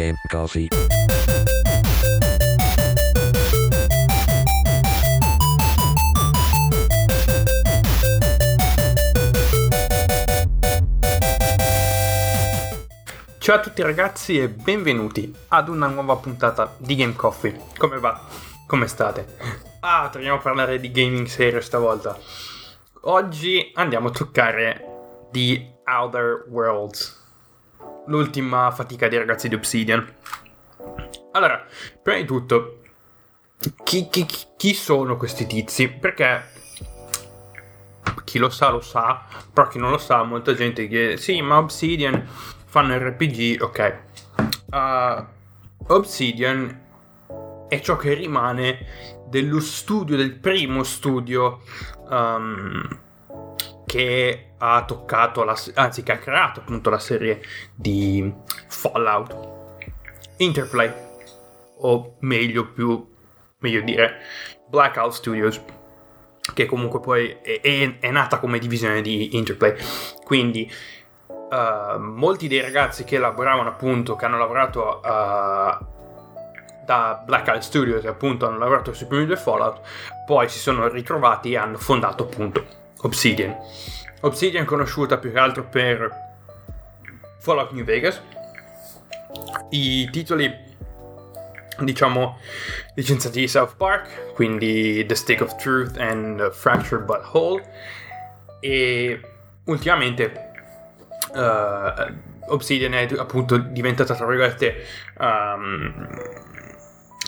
Game Coffee. Ciao a tutti ragazzi e benvenuti ad una nuova puntata di Game Coffee. Come va? Come state? Ah, torniamo a parlare di gaming serio stavolta. Oggi andiamo a toccare The Outer Worlds, l'ultima fatica dei ragazzi di Obsidian. Allora, prima di tutto, chi, chi, chi sono questi tizi? Perché chi lo sa lo sa, però chi non lo sa, molta gente chiede, sì, ma Obsidian fanno RPG, ok. Uh, Obsidian è ciò che rimane dello studio, del primo studio um, che ha toccato, la, anzi che ha creato appunto la serie di Fallout. Interplay, o meglio, più, meglio dire, Blackout Studios che comunque poi è, è, è, nata come divisione di Interplay. Quindi uh, molti dei ragazzi che lavoravano appunto, che hanno lavorato uh, da Blackout Studios appunto hanno lavorato sui primi due Fallout, poi si sono ritrovati e hanno fondato appunto Obsidian. Obsidian conosciuta più che altro per Fallout New Vegas. I titoli diciamo licenziati di South Park, quindi The Stick of Truth and Fractured But Whole e ultimamente uh, Obsidian è appunto diventata tra virgolette um,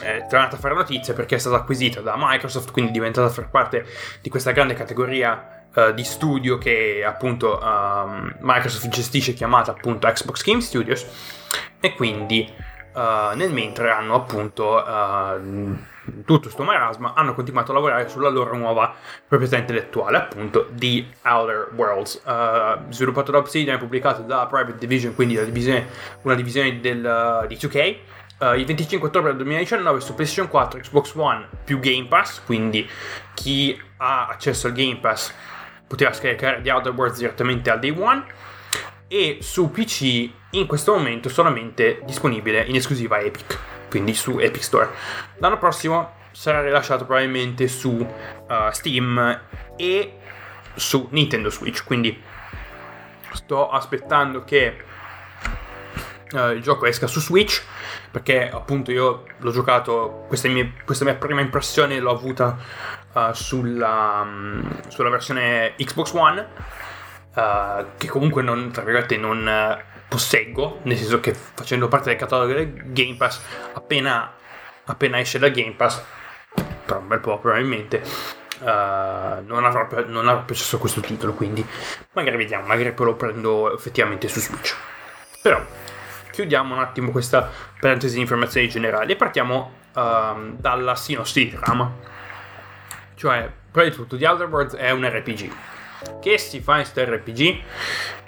è tornata a fare notizia perché è stata acquisita da Microsoft quindi è diventata parte di questa grande categoria uh, di studio che appunto um, Microsoft gestisce chiamata appunto Xbox Game Studios e quindi uh, nel mentre hanno appunto uh, tutto sto marasma hanno continuato a lavorare sulla loro nuova proprietà intellettuale appunto The Outer Worlds. Uh, sviluppato da Obsidian e pubblicato da Private Division quindi divisione, una divisione del, di 2K Uh, il 25 ottobre 2019 su PlayStation 4, Xbox One più Game Pass, quindi chi ha accesso al Game Pass poteva scaricare The Outer Worlds direttamente al day one e su PC in questo momento solamente disponibile in esclusiva Epic, quindi su Epic Store. L'anno prossimo sarà rilasciato probabilmente su uh, Steam e su Nintendo Switch, quindi sto aspettando che uh, il gioco esca su Switch perché appunto io l'ho giocato, questa mia, questa mia prima impressione l'ho avuta uh, sulla, um, sulla versione Xbox One uh, che comunque non, tra virgolette, non uh, posseggo, nel senso che facendo parte del catalogo del Game Pass, appena, appena esce da Game Pass, tra un bel po' probabilmente, uh, non, avrò, non avrò accesso a questo titolo, quindi magari vediamo, magari poi lo prendo effettivamente su Switch. Però chiudiamo un attimo questa parentesi di informazioni generali e partiamo uh, dalla sinossi di trama. Cioè, prima di tutto, The Outer Worlds è un RPG che si fa in questo RPG?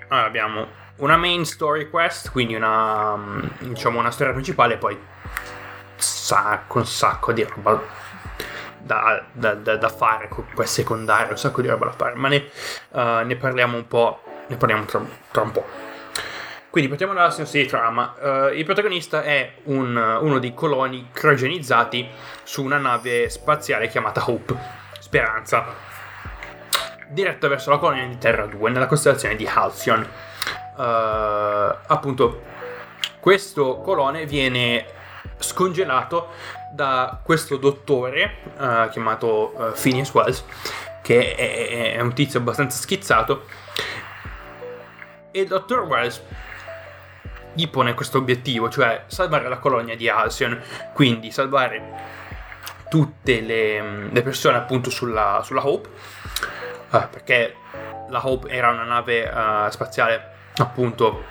Allora, abbiamo una main story quest, quindi una, mm, diciamo, una storia principale e poi sacco, un sacco di roba da, da, da, da fare, quest secondario, un sacco di roba da fare, ma ne, uh, ne parliamo un po', ne parliamo tra, tra un po'. Quindi partiamo dalla sinossi di trama. Uh, il protagonista è un, uno dei coloni criogenizzati su una nave spaziale chiamata Hope, Speranza diretto verso la colonia di Terra 2 nella costellazione di Halcyon. Uh, appunto, questo colone viene scongelato da questo dottore uh, chiamato uh, Phineas Wells, che è, è, un tizio abbastanza schizzato. E il dottor Wells gli pone questo obiettivo, cioè salvare la colonia di Halcyon, quindi salvare tutte le, le persone appunto sulla, sulla Hope. Uh, perché la Hope era una nave uh, spaziale appunto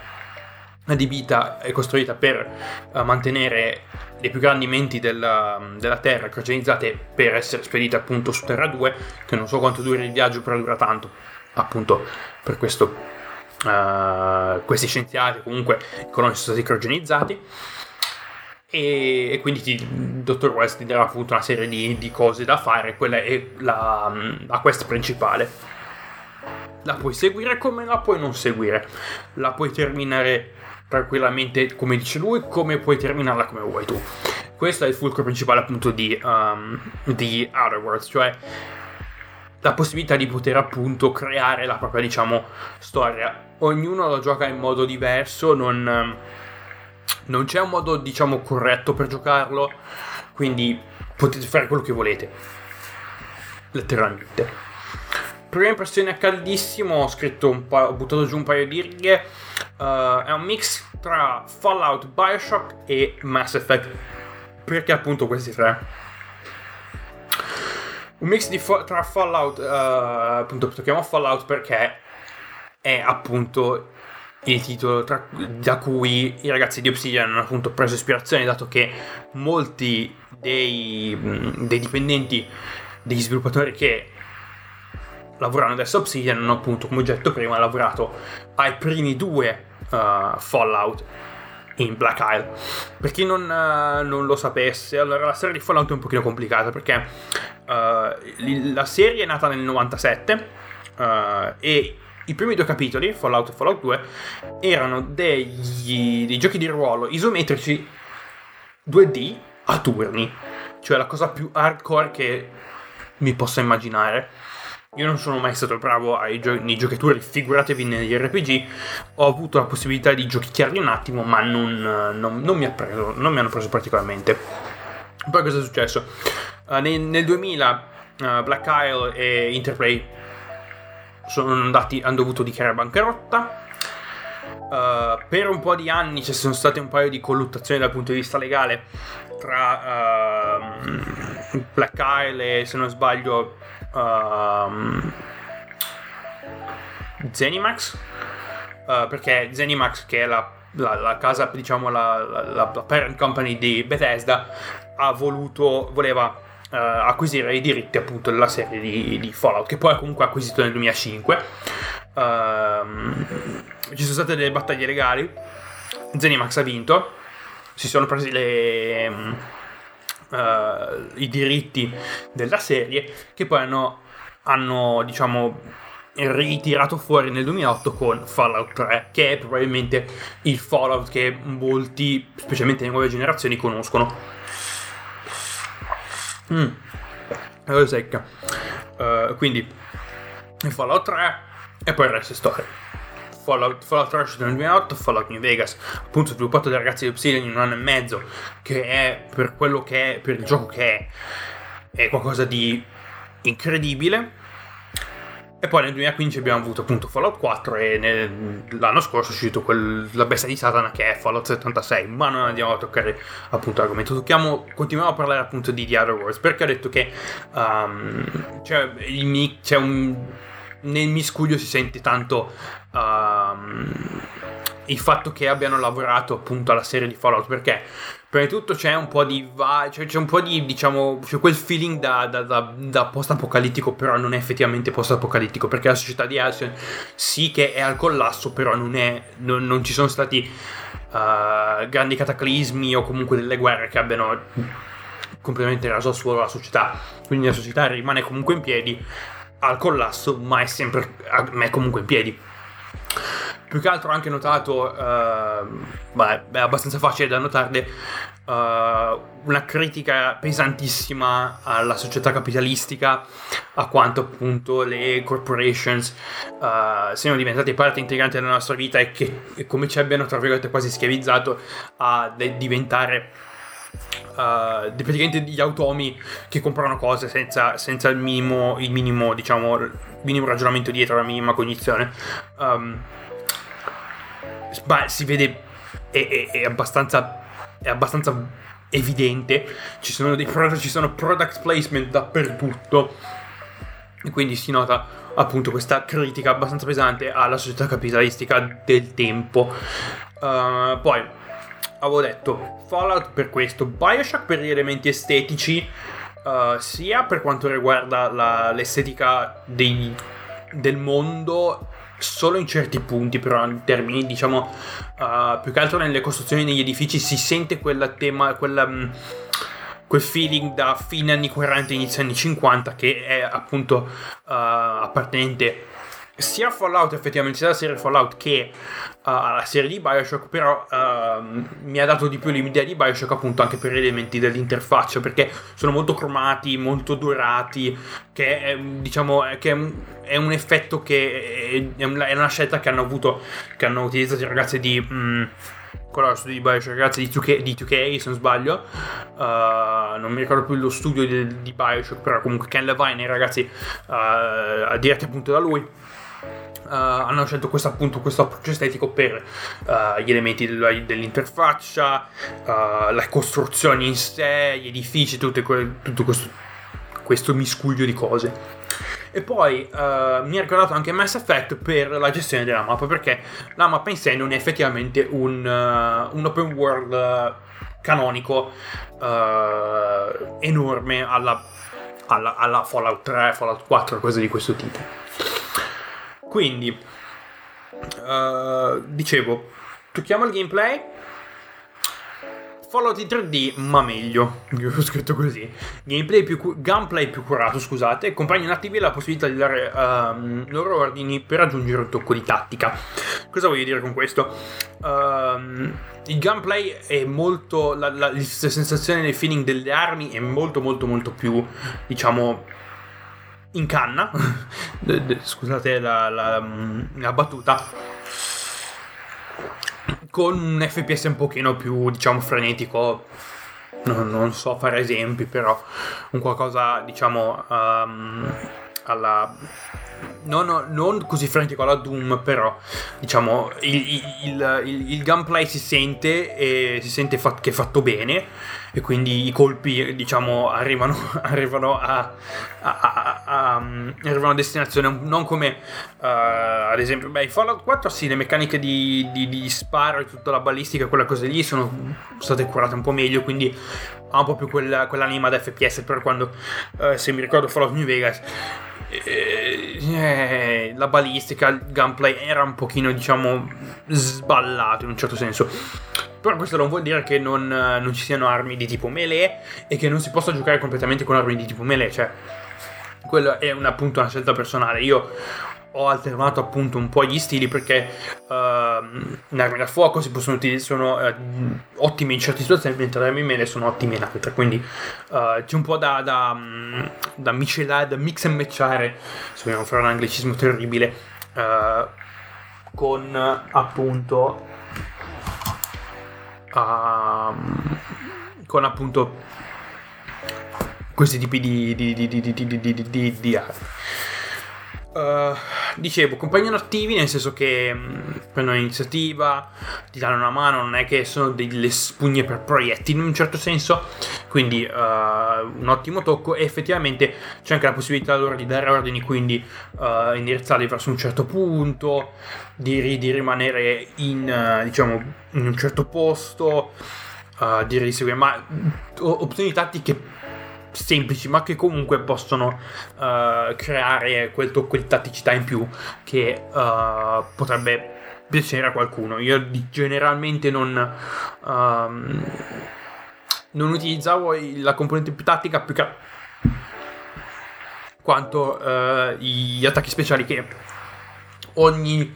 adibita e costruita per uh, mantenere le più grandi menti della, della Terra criogenizzate per essere spedite appunto su Terra 2 che non so quanto duri il viaggio però dura tanto appunto per questo uh, questi scienziati comunque i coloni sono stati criogenizzati e, e, quindi il dottor West ti darà appunto una serie di, di, cose da fare, quella è la, la quest principale. La puoi seguire come la puoi non seguire. La puoi terminare tranquillamente come dice lui, come puoi terminarla come vuoi tu. Questo è il fulcro principale appunto di, um, di Outer Worlds, cioè la possibilità di poter appunto creare la propria diciamo storia. Ognuno lo gioca in modo diverso, non, non c'è un modo diciamo corretto per giocarlo, quindi potete fare quello che volete, letteralmente. Prima impressione a caldissimo, ho scritto un po', ho buttato giù un paio di righe. Uh, è un mix tra Fallout, Bioshock e Mass Effect. Perché appunto questi tre? Un mix di fa- tra Fallout, uh, appunto lo chiamo Fallout perché è appunto il titolo tra- da cui i ragazzi di Obsidian hanno appunto preso ispirazione dato che molti dei, dei dipendenti degli sviluppatori che lavorano adesso Obsidian hanno appunto, come ho detto prima, lavorato ai primi due uh, Fallout in Black Isle. Per chi non, uh, non, lo sapesse, allora la serie di Fallout è un pochino complicata perché uh, la serie è nata nel 97 e i primi due capitoli, Fallout e Fallout 2, erano degli, dei giochi di ruolo isometrici 2D a turni, cioè la cosa più hardcore che mi possa immaginare. Io non sono mai stato bravo ai gio- nei giocatori, figuratevi negli RPG. Ho avuto la possibilità di giochicchiarli un attimo, ma non, non, non, mi, preso, non mi, hanno preso particolarmente. Poi cosa è successo? Uh, nel, nel, 2000 uh, Black Isle e Interplay andati, hanno dovuto dichiarare bancarotta. Uh, per un po' di anni ci sono state un paio di colluttazioni dal punto di vista legale tra uh, Black Isle e se non sbaglio uh, Zenimax uh, perché Zenimax che è la, la, la casa diciamo la, la, parent company di Bethesda ha voluto voleva uh, acquisire i diritti appunto della serie di, di, Fallout che poi ha comunque acquisito nel 2005 ehm, ci sono state delle battaglie legali. Zenimax ha vinto. Si sono presi le uh, i diritti della serie che poi hanno, hanno diciamo ritirato fuori nel 2008 con Fallout 3 che è probabilmente il Fallout che molti specialmente le nuove generazioni conoscono mm. è secca uh, quindi Fallout 3 e poi il resto è storia Fallout, Fallout 3 uscito nel 2008, Fallout New Vegas, appunto sviluppato dai ragazzi di Obsidian in un anno e mezzo, che è per quello che è, per il gioco che è, è qualcosa di incredibile. E poi nel 2015 abbiamo avuto appunto Fallout 4 e nel, l'anno scorso è uscito quel, la bestia di Satana che è Fallout 76, ma non andiamo a toccare appunto l'argomento, tocchiamo, continuiamo a parlare appunto di The Other Worlds. Perché ho detto che um, c'è, il, c'è un nel miscuglio si sente tanto um, il fatto che abbiano lavorato appunto alla serie di Fallout perché prima di tutto c'è un po' di va- cioè, c'è un po' di diciamo c'è quel feeling da, da, da, da post-apocalittico però non è effettivamente post-apocalittico perché la società di Alcyon sì che è al collasso però non, è, non, non ci sono stati uh, grandi cataclismi o comunque delle guerre che abbiano completamente raso al suolo la società quindi la società rimane comunque in piedi al collasso, ma è sempre ma è comunque in piedi. Più che altro ho anche notato, uh, beh, è abbastanza facile da notare, uh, una critica pesantissima alla società capitalistica, a quanto appunto le corporations uh, siano diventate parte integrante della nostra vita e che e come ci abbiano, tra virgolette, quasi schiavizzato a de- diventare uh, praticamente degli automi che comprano cose senza, senza il minimo, il minimo, diciamo, minimo ragionamento dietro, la minima cognizione. Um, ma si vede, è, è, è, abbastanza, è abbastanza evidente, ci sono dei product, ci sono product placement dappertutto e quindi si nota appunto questa critica abbastanza pesante alla società capitalistica del tempo. Uh, poi avevo detto Fallout per questo, Bioshock per gli elementi estetici, uh, sia per quanto riguarda la, l'estetica dei, del mondo, solo in certi punti, però in termini, diciamo, uh, più che altro nelle costruzioni degli edifici si sente quella tema, quella, um, quel feeling da fine anni 40, inizio anni 50 che è appunto uh, appartenente sia Fallout effettivamente sia la serie Fallout che uh, la serie di Bioshock però uh, mi ha dato di più l'idea di Bioshock appunto anche per elementi dell'interfaccia perché sono molto cromati molto dorati che è, diciamo che è un, effetto che è, è, una scelta che hanno avuto che hanno utilizzato i ragazzi di mm, quello lo studio di Bioshock ragazzi di 2K, di 2K se non sbaglio. Uh, non mi ricordo più lo studio di, di Bioshock però comunque Ken Levine ragazzi uh, diretti appunto da lui Uh, hanno scelto questo, appunto, questo approccio estetico per uh, gli elementi del, dell'interfaccia, uh, le costruzioni in sé, gli edifici, tutto, tutto questo, questo, miscuglio di cose. E poi mi ha ricordato anche Mass Effect per la gestione della mappa, perché la mappa in sé non è effettivamente un, un open world canonico enorme alla, alla, alla Fallout 3, Fallout 4, cose di questo tipo. Quindi, uh, dicevo, tocchiamo il gameplay. Fallout in 3D, ma meglio. Io ho scritto così. Gameplay più, gameplay più curato, scusate. Compagni inattivi la possibilità di dare um, loro ordini per aggiungere un tocco di tattica. Cosa voglio dire con questo? Um, il gameplay è molto. La, la, la sensazione del feeling delle armi è molto, molto, molto più, diciamo in canna, scusate la, la, la, battuta, con un FPS un pochino più, diciamo, frenetico. Non, non so fare esempi, però un qualcosa, diciamo, um, alla non, non, così frenetico alla Doom, però diciamo il, il, il, il gameplay si sente e si sente fa- che è fatto bene e quindi i colpi diciamo arrivano, arrivano a, a, a, a, arrivano a destinazione non come uh, ad esempio beh, Fallout 4 sì le meccaniche di, di, di sparo e tutta la balistica quelle cose lì sono state curate un po' meglio quindi ha un po' più quella, quell'anima da FPS per quando uh, se mi ricordo Fallout New Vegas eh, la balistica, il gameplay era un pochino, diciamo, sballato in un certo senso. Però questo non vuol dire che non, non ci siano armi di tipo melee e che non si possa giocare completamente con armi di tipo melee. Cioè, quello è un, appunto una scelta personale. Io ho alternato appunto un po' gli stili perché uh, le armi da fuoco si possono utilizzare, sono uh, ottime in certe situazioni, mentre le armi mele sono ottime in altre. Quindi uh, c'è un po' da, da, da miscelare, da mix e matchare, se vogliamo fare un anglicismo terribile, uh, con appunto. Uh, con appunto questi tipi di, di, di, di, di, di, di, di, di armi. Uh, dicevo, compagni attivi nel senso che mh, mm, prendono iniziativa, ti danno una mano, non è che sono delle spugne per proiettili in un certo senso, quindi uh, un ottimo tocco e effettivamente c'è anche la possibilità loro di dare ordini, quindi uh, indirizzarli verso un certo punto, di, di rimanere in, diciamo, in un certo posto, di riseguire, ma opzioni tattiche semplici ma che comunque possono uh, creare quel tocco di tatticità in più che uh, potrebbe piacere a qualcuno. Io generalmente non, um, non utilizzavo la componente più tattica più che quanto uh, gli attacchi speciali che ogni,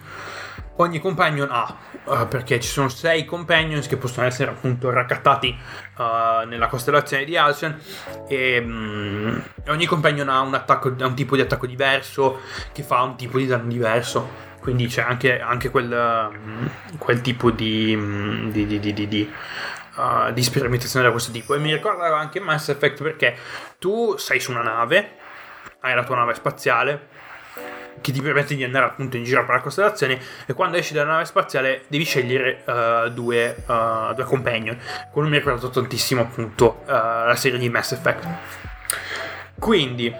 ogni companion ha uh, perché ci sono sei companions che possono essere appunto raccattati uh, nella costellazione di Alcyon e um, ogni companion ha un, attacco, un tipo di attacco diverso che fa un tipo di danno diverso. Quindi c'è anche, anche quel, um, quel, tipo di, um, di, di, di, di uh, di sperimentazione da questo tipo. E mi ricordava anche Mass Effect perché tu sei su una nave hai la tua nave spaziale che ti permette di andare appunto in giro per la costellazione e quando esci dalla nave spaziale devi scegliere uh, due, uh, due companion. Quello mi ha ricordato tantissimo appunto uh, la serie di Mass Effect. Quindi,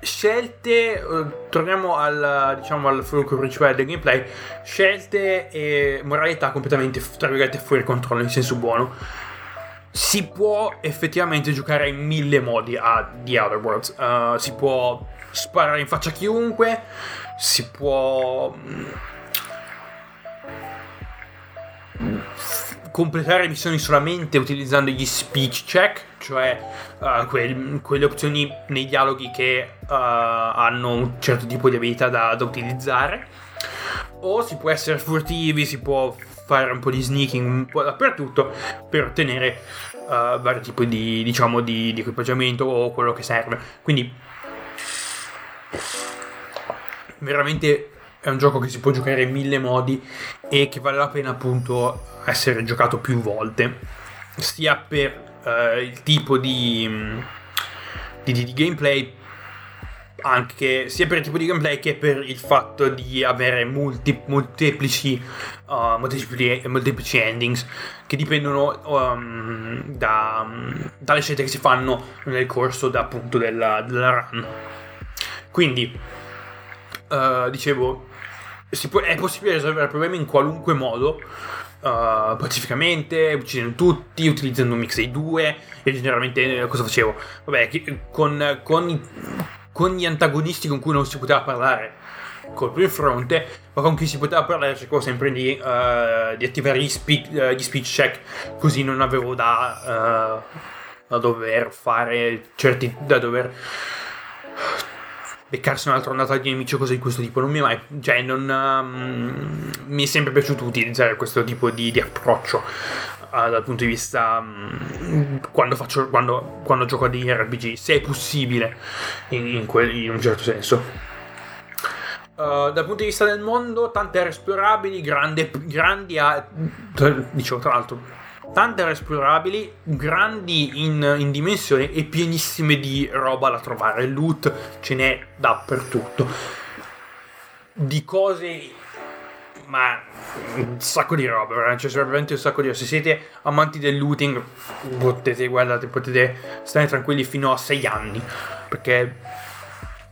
scelte, torniamo al, diciamo, al fulcro principale del gameplay, scelte e moralità completamente, tra virgolette, fuori controllo in senso buono. Si può effettivamente giocare in mille modi a The Other Worlds. si può sparare in faccia a chiunque, si può mm, completare missioni solamente utilizzando gli speech check, cioè uh, quel, quelle opzioni nei dialoghi che uh, hanno un certo tipo di abilità da, da, utilizzare. O si può essere furtivi, si può fare un po' di sneaking un po' dappertutto per ottenere uh, vari tipi di, diciamo, di, di equipaggiamento o quello che serve. Quindi veramente è un gioco che si può giocare in mille modi e che vale la pena appunto essere giocato più volte, sia per uh, il tipo di, di, di, gameplay, anche sia per il tipo di gameplay che per il fatto di avere multi, molteplici, uh, molteplici, molteplici, endings che dipendono um, da, dalle scelte che si fanno nel corso da, appunto della, della run. Quindi, uh, dicevo, può, è possibile risolvere il problema in qualunque modo. Uh, pacificamente, uccidendo tutti, utilizzando un mix dei due. E generalmente eh, cosa facevo? Vabbè, con, con, con, gli antagonisti con cui non si poteva parlare colpo in fronte, ma con chi si poteva parlare cercavo sempre di, uh, di attivare gli, speak, uh, gli, speech check, così non avevo da, da dover fare certi. da dover beccarsi un'altra ondata di nemici o cose di questo tipo. Non mi è mai. Cioè, non. Um, mi è sempre piaciuto utilizzare questo tipo di, di approccio. Uh, dal punto di vista. Um, quando, faccio, quando, quando gioco a degli RPG, se è possibile, in, in, quel, in un certo senso. Uh, dal punto di vista del mondo, tante aree esplorabili, grandi, grandi a. Dicevo, tra l'altro tante esplorabili, grandi in, in, dimensione e pienissime di roba da trovare. Loot ce n'è dappertutto. Di cose, ma un sacco di roba, veramente. C'è veramente un sacco di roba. Se siete amanti del looting, potete, guardate, potete stare tranquilli fino a 6 anni. Perché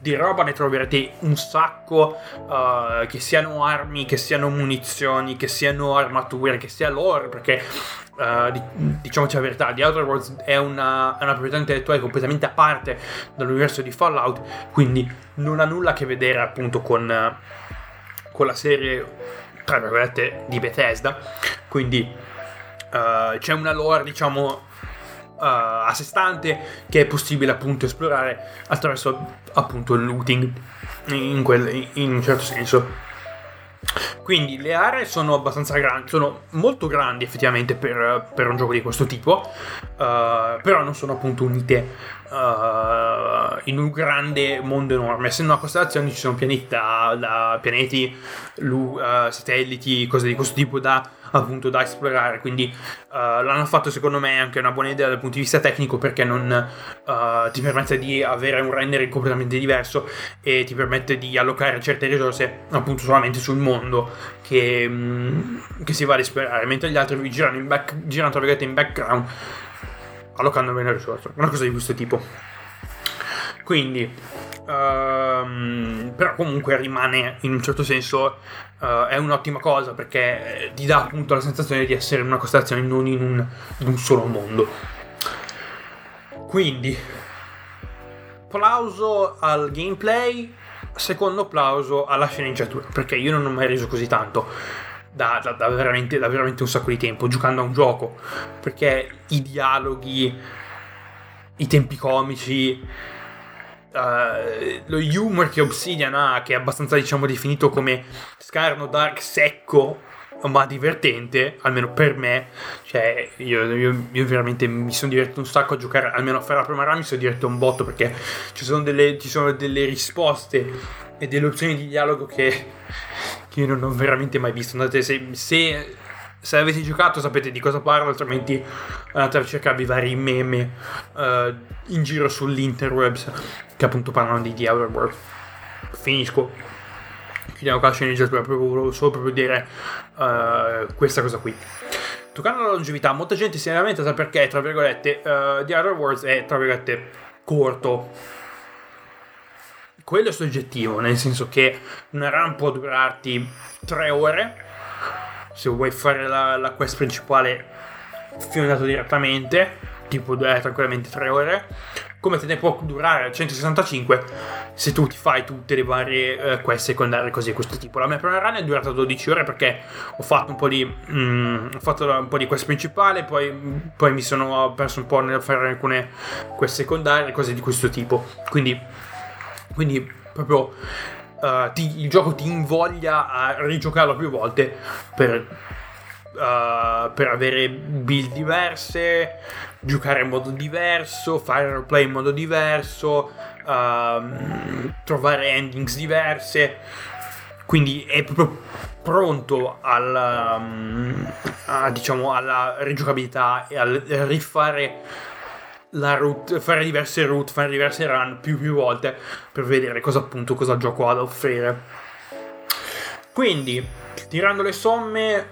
di roba ne troverete un sacco, uh, che siano armi, che siano munizioni, che siano armature, che sia lore, perché uh, di, diciamoci la verità, The Outer Worlds è una, è una, proprietà intellettuale completamente a parte dall'universo di Fallout, quindi non ha nulla a che vedere appunto con, uh, con la serie, tra virgolette, di Bethesda, quindi c'è una lore, diciamo, uh, a sé stante che è possibile appunto esplorare attraverso appunto il looting in, quel, in un certo senso. Quindi le aree sono abbastanza grandi, sono molto grandi effettivamente per, per un gioco di questo tipo, uh, però non sono appunto unite uh, in un grande mondo enorme. Essendo una costellazione ci sono pianeti, da, pianeti, lu, uh, satelliti, cose di questo tipo da appunto da esplorare. Quindi uh, l'hanno fatto secondo me anche una buona idea dal punto di vista tecnico perché non ti permette di avere un rendering completamente diverso e ti permette di allocare certe risorse appunto solamente sul mondo che, um, che si va ad esplorare, mentre gli altri girano, in back, girano in background allocando meno risorse. Una cosa di questo tipo. Quindi, um, però comunque rimane in un certo senso uh, è un'ottima cosa perché eh, ti dà appunto la sensazione di essere in una costellazione non in un, in un solo mondo. Quindi, plauso al gameplay, secondo plauso alla sceneggiatura, perché io non ho mai reso così tanto. Da, da, da, veramente, da, veramente, un sacco di tempo giocando a un gioco perché i dialoghi i tempi comici uh, lo humor che Obsidian ha, che è abbastanza diciamo definito come scarno dark secco ma divertente, almeno per me. Cioè, io, io, io, veramente mi sono divertito un sacco a giocare, almeno a fare la prima run mi sono divertito un botto perché ci sono delle, ci sono delle risposte e delle opzioni di dialogo che, che io non ho veramente mai visto. Andate, se, se se avete giocato sapete di cosa parlo, altrimenti andate a cercarvi vari meme uh, in giro sull'interwebs che appunto parlano di The Outer Worlds. Finisco. Chiudiamo qua la sceneggiatura, proprio, solo proprio dire uh, questa cosa qui. Toccando la longevità, molta gente si è lamentata perché, tra virgolette, uh, The Outer Worlds è, tra virgolette, corto. Quello è soggettivo, nel senso che una run può durarti 3 ore se vuoi fare la, la quest principale finito direttamente tipo eh, tranquillamente 3 ore, come te ne può durare 165 se tu ti fai tutte le varie eh, quest secondarie così di questo tipo. La mia prima run è durata 12 ore perché ho fatto un po' di, mm, ho fatto un po' di quest principale, poi, poi mi sono perso un po' nel fare alcune quest secondarie, cose di questo tipo. Quindi, quindi proprio uh, ti, il gioco ti invoglia a rigiocarlo più volte per uh, per avere build diverse, giocare in modo diverso, fare roleplay in modo diverso, uh, trovare endings diverse. Quindi è proprio pronto alla, um, a, diciamo, alla rigiocabilità e al rifare la route, fare diverse route, fare diverse run più più volte per vedere cosa appunto cosa gioco ha da offrire. Quindi, tirando le somme,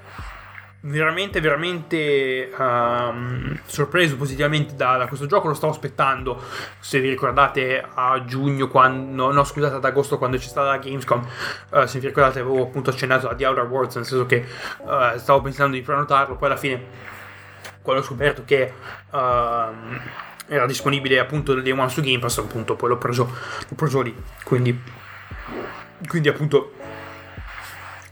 veramente veramente um, sorpreso positivamente da, da, questo gioco. Lo stavo aspettando se vi ricordate a giugno quando no scusate ad agosto quando c'è stata la Gamescom. Uh, se vi ricordate avevo appunto accennato a The Outer Worlds nel senso che uh, stavo pensando di prenotarlo. Poi alla fine quando ho scoperto che uh, era disponibile appunto il Day One su Game Pass appunto poi l'ho preso, l'ho preso lì quindi quindi appunto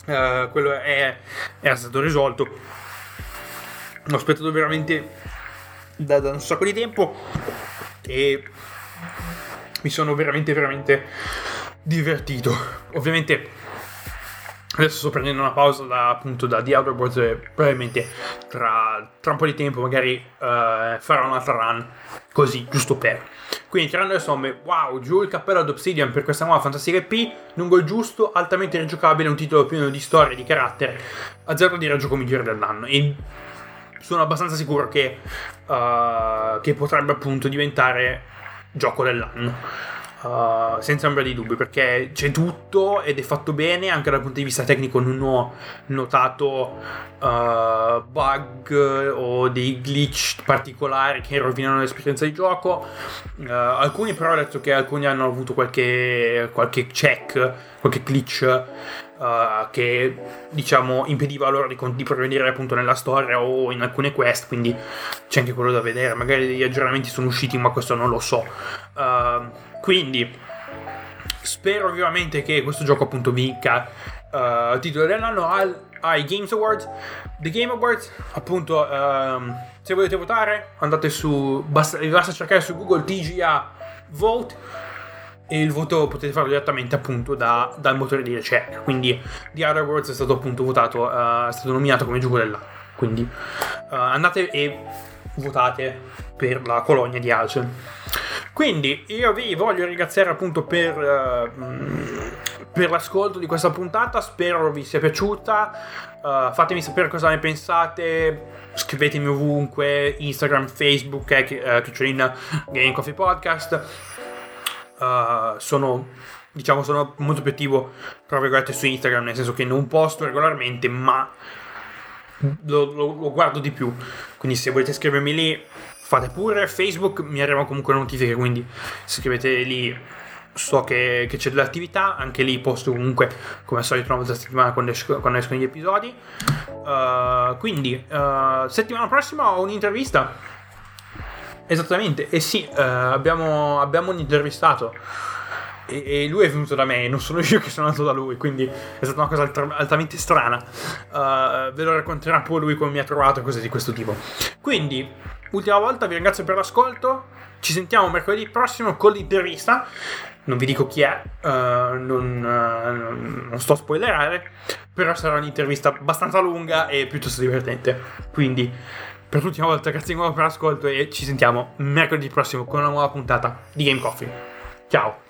uh, quello è, è, stato risolto. Ho aspettato veramente da, da un sacco di tempo e mi sono veramente, veramente divertito. Ovviamente adesso sto prendendo una pausa da, appunto da The Outer Worlds e probabilmente tra, tra, un po' di tempo magari uh, farò un'altra run così, giusto per. Quindi tirando le somme, wow, giù il cappello ad Obsidian per questa nuova fantastica EP, lungo il giusto, altamente rigiocabile, un titolo pieno di storia e di carattere, azzardo di gioco migliore dell'anno. E sono abbastanza sicuro che, uh, che potrebbe appunto diventare gioco dell'anno. Uh, senza ombra di dubbio perché c'è tutto ed è fatto bene anche dal punto di vista tecnico non ho notato uh, bug o dei glitch particolari che rovinano l'esperienza di gioco. Uh, alcuni però ho detto che alcuni hanno avuto qualche, qualche check qualche glitch che diciamo impediva loro di, di progredire appunto nella storia o in alcune quest quindi c'è anche quello da vedere. Magari degli aggiornamenti sono usciti ma questo non lo so. Uh, quindi spero vivamente che questo gioco appunto vinca uh, titolo dell'anno al, ai Games Awards. The Game Awards, appunto, um, se volete votare, andate su. Basta, basta cercare su Google TGA Vote e il voto potete farlo direttamente appunto da, dal motore di ricerca. Quindi The Other Worlds è stato appunto votato, uh, è stato nominato come gioco dell'anno. Quindi uh, andate e votate per la colonia di Alcen. Quindi io vi voglio ringraziare appunto per, uh, per l'ascolto di questa puntata, spero vi sia piaciuta, uh, fatemi sapere cosa ne pensate, scrivetemi ovunque, Instagram, Facebook, eh, uh, Kitchenina Gaming Coffee Podcast. Uh, sono diciamo sono molto più attivo tra virgolette su Instagram nel senso che non posto regolarmente ma lo, lo, lo guardo di più. Quindi se volete scrivermi lì fate pure. Facebook mi arrivano comunque notifiche, quindi scrivete lì so che, che, c'è dell'attività, anche lì posto comunque come al solito una volta a settimana quando, esco, quando escono gli episodi. Uh, quindi uh, settimana prossima ho un'intervista. Esattamente, e eh sì, uh, abbiamo, abbiamo un intervistato. E, lui è venuto da me, non sono io che sono andato da lui, quindi è stata una cosa alt- altamente strana. ve lo racconterà poi lui come mi ha trovato e cose di questo tipo. Quindi, ultima volta, vi ringrazio per l'ascolto. Ci sentiamo mercoledì prossimo con l'intervista. Non vi dico chi è, uh, non, uh, non sto a spoilerare, però sarà un'intervista abbastanza lunga e piuttosto divertente. Quindi, per l'ultima volta, grazie di nuovo per l'ascolto e ci sentiamo mercoledì prossimo con una nuova puntata di Game Coffee. Ciao!